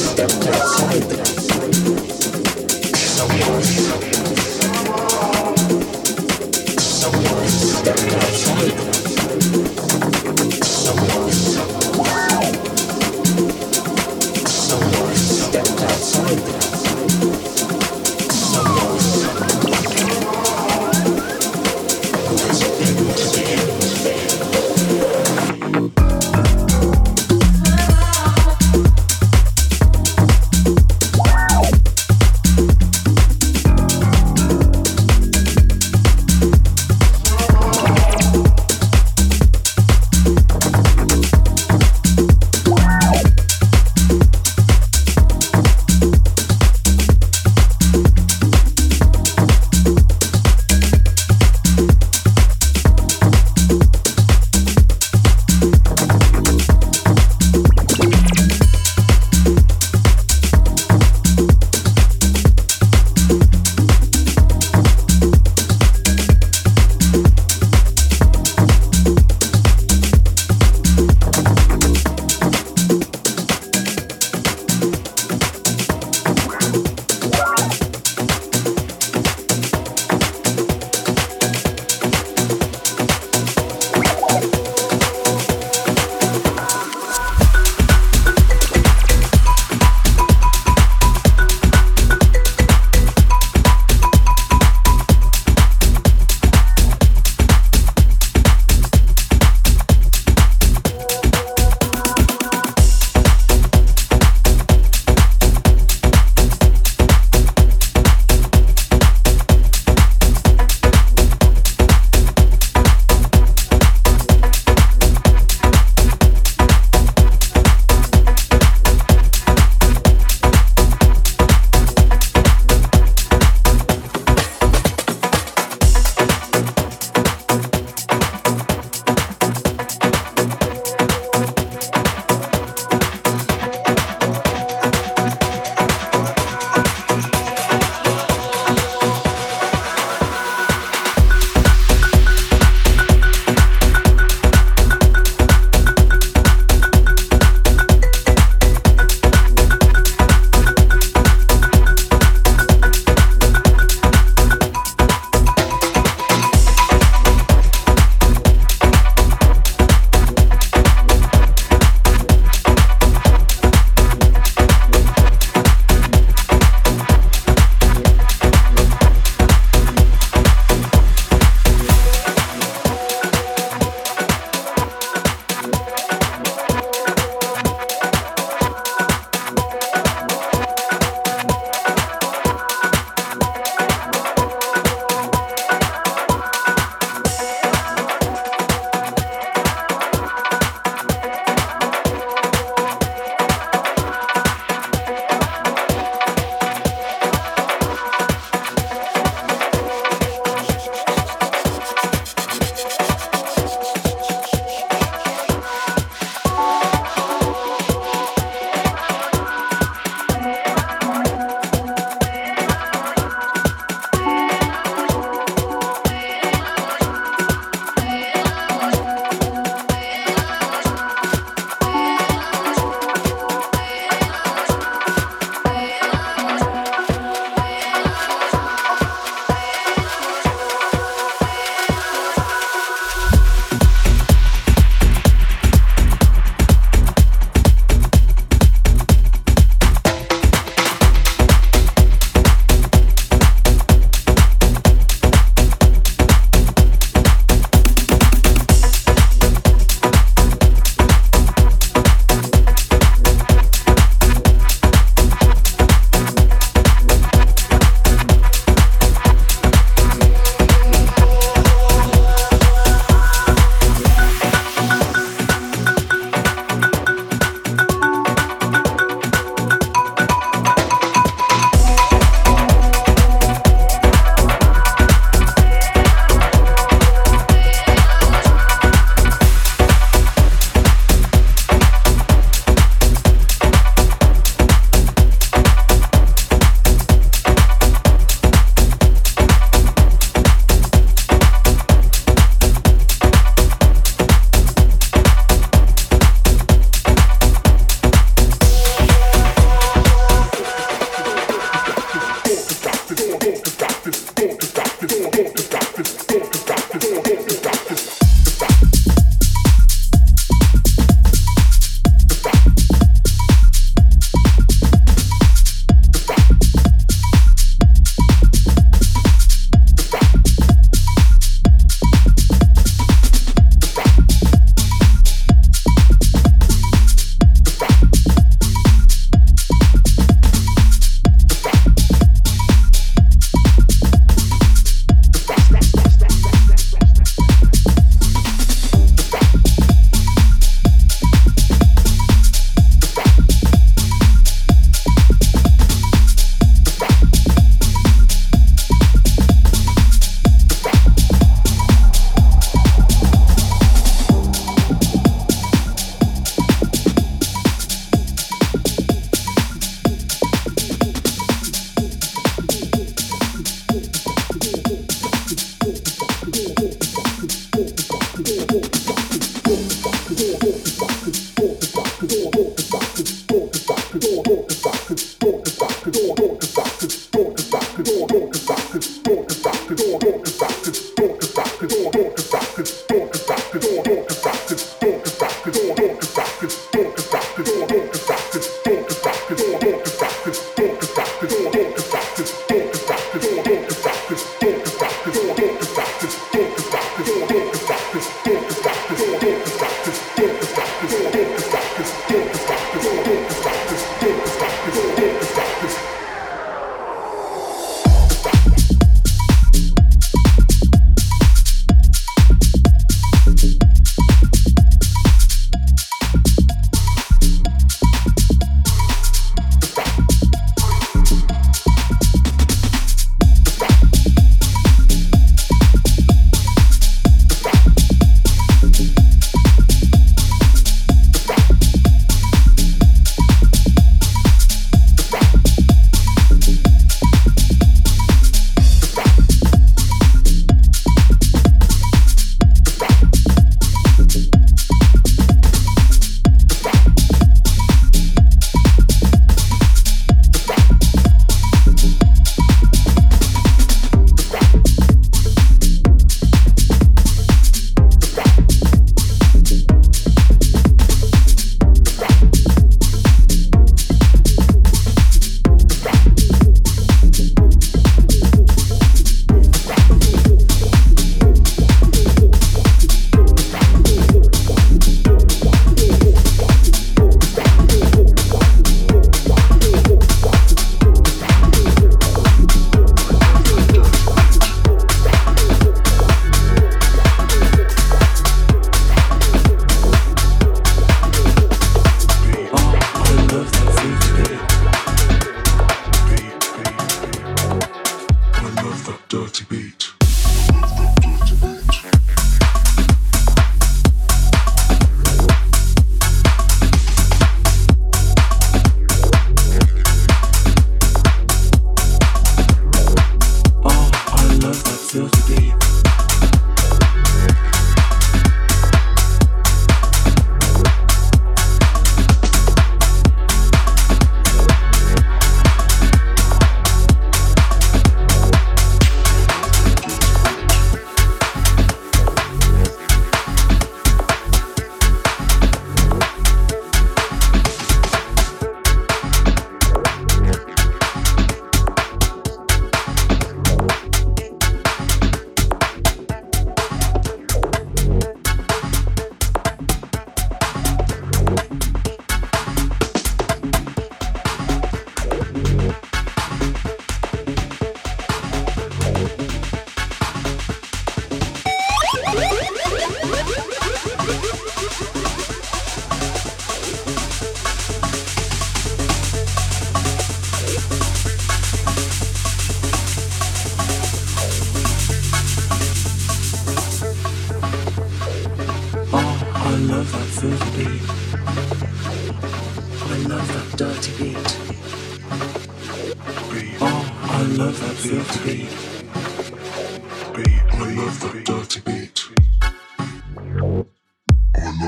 Step outside them. Someone Step outside. Someone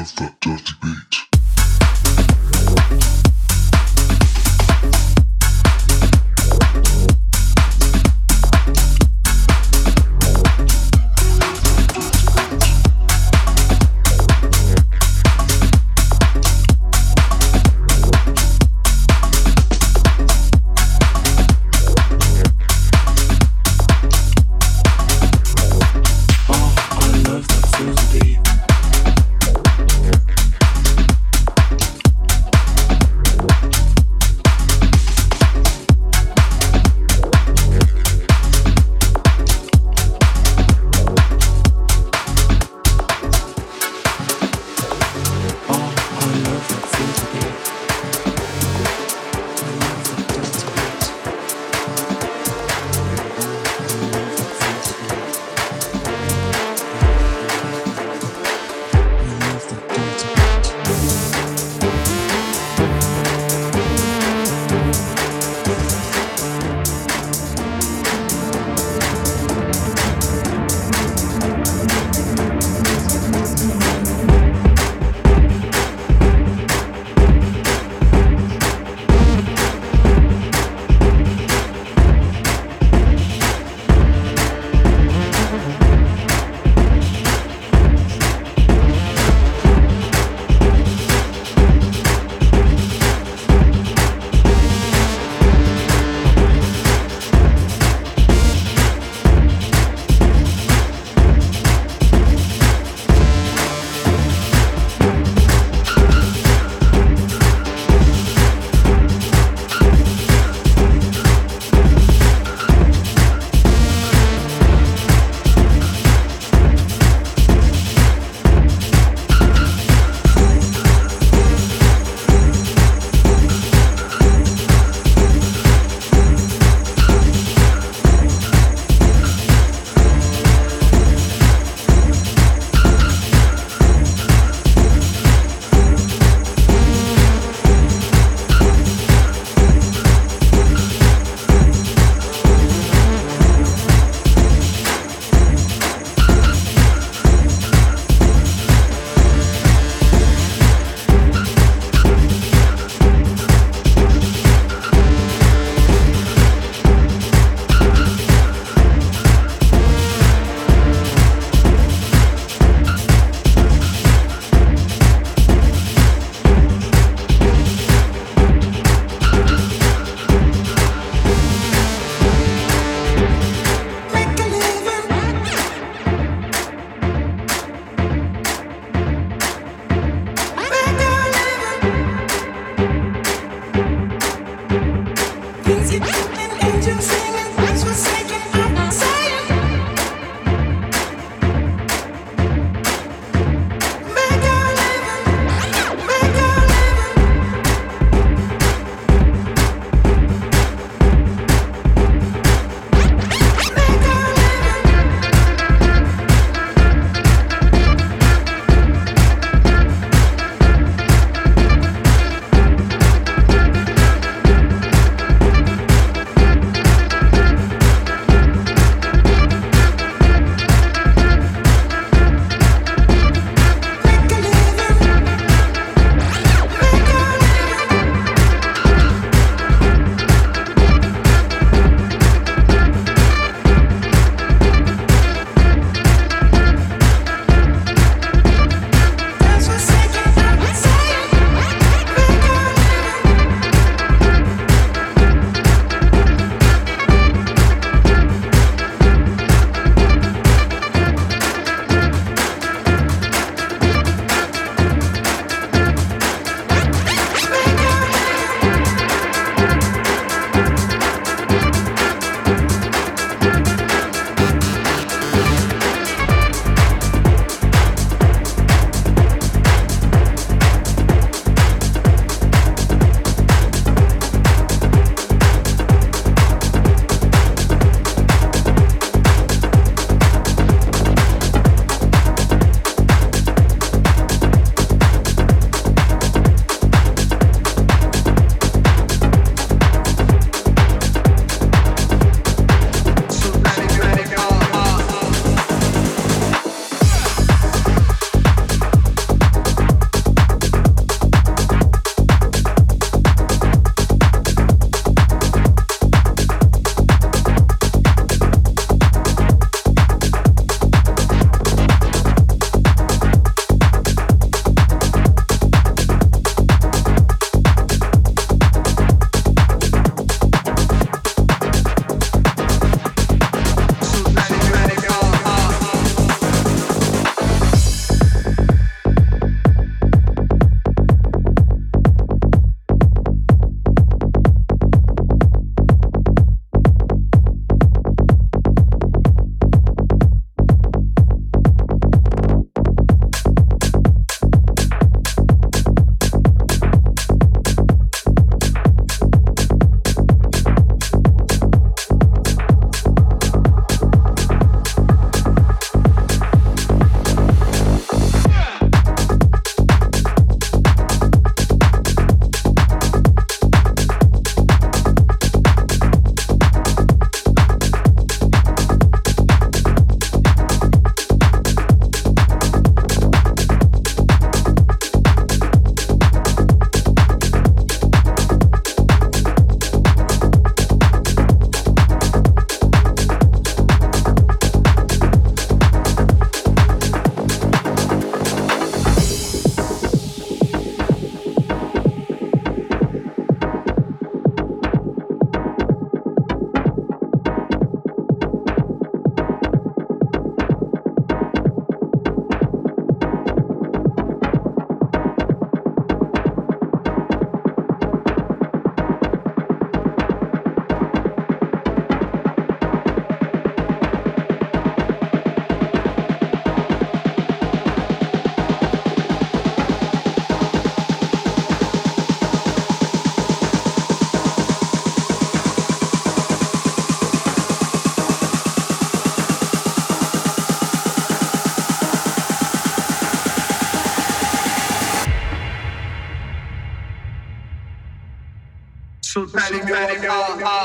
of peli sul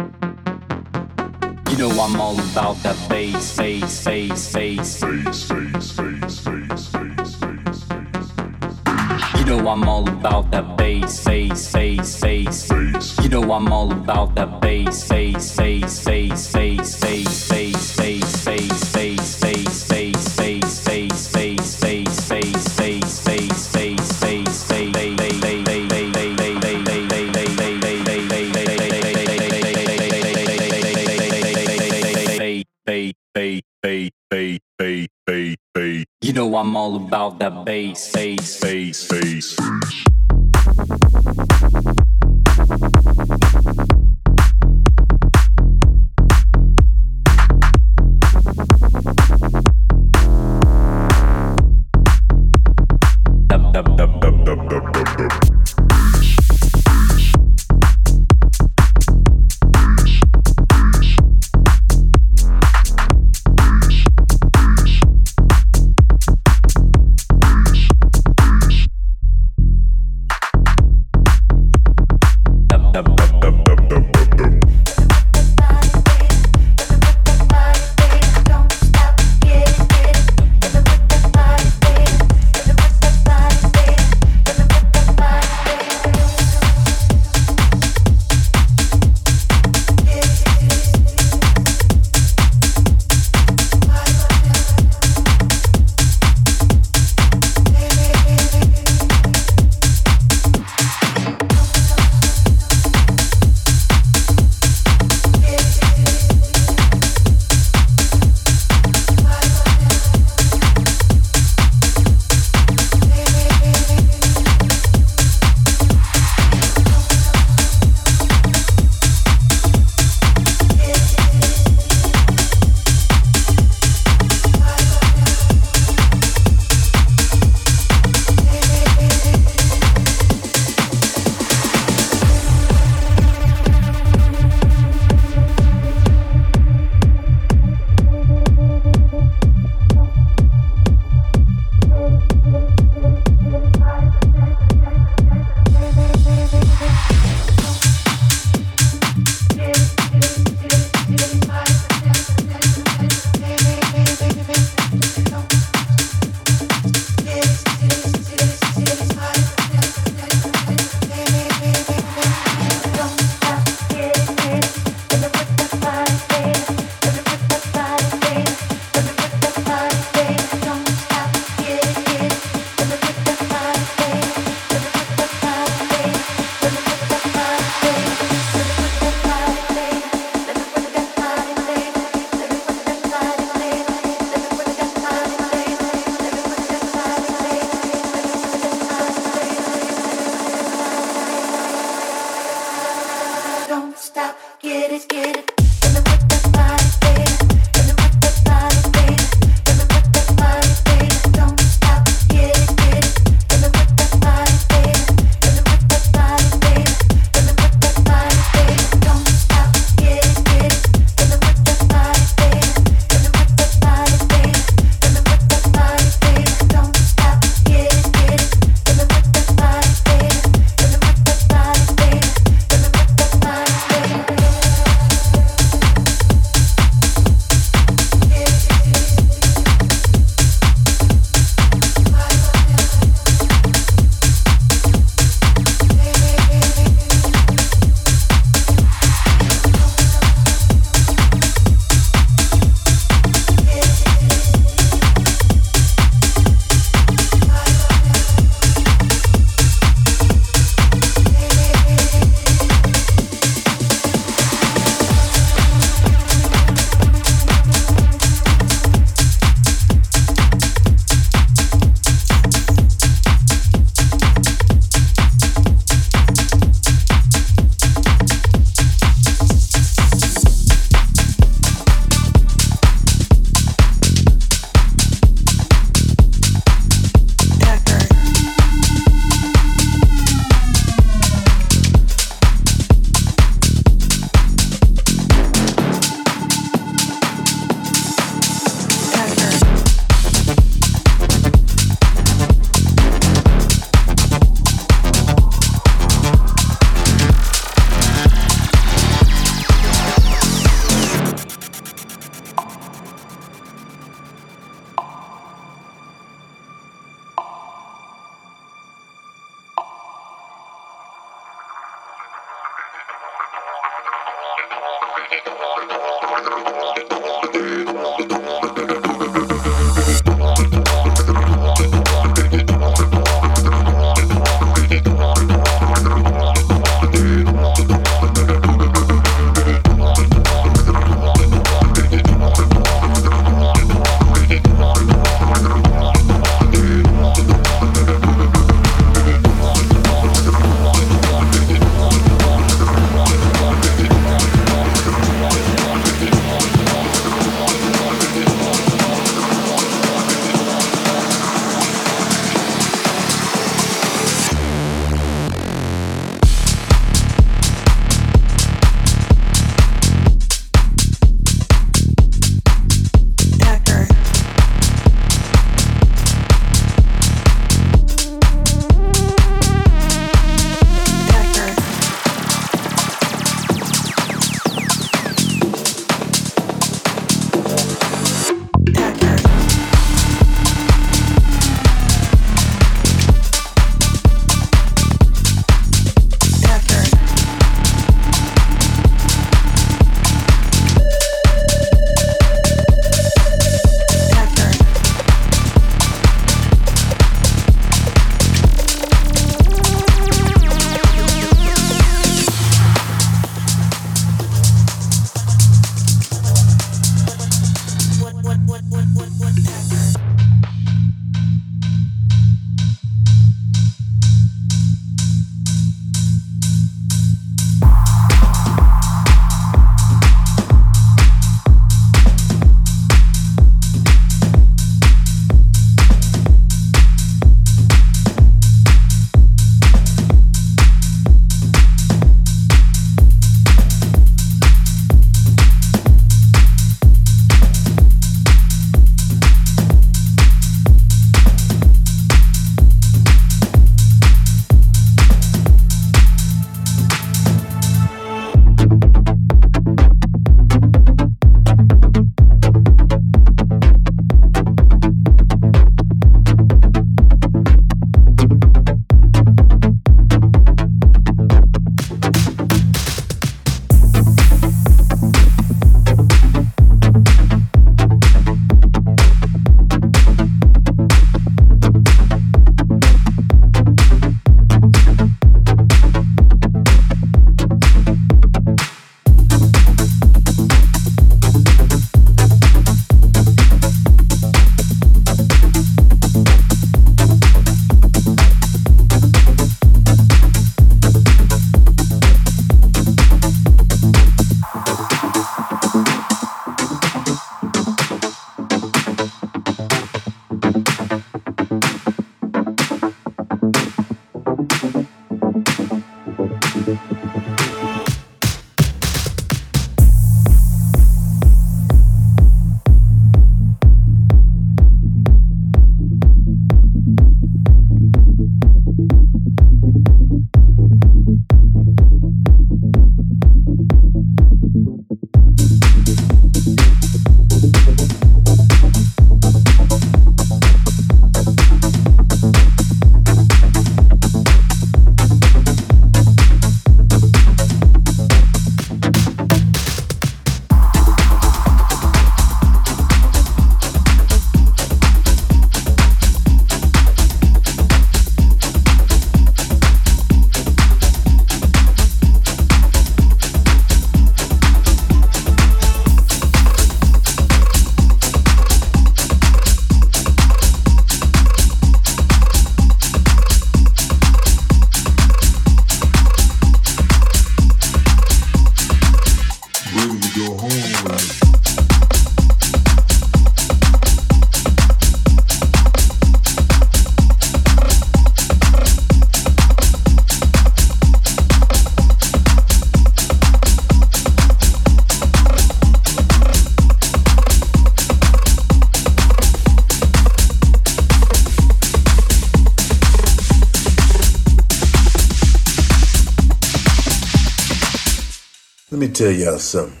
tell y'all something.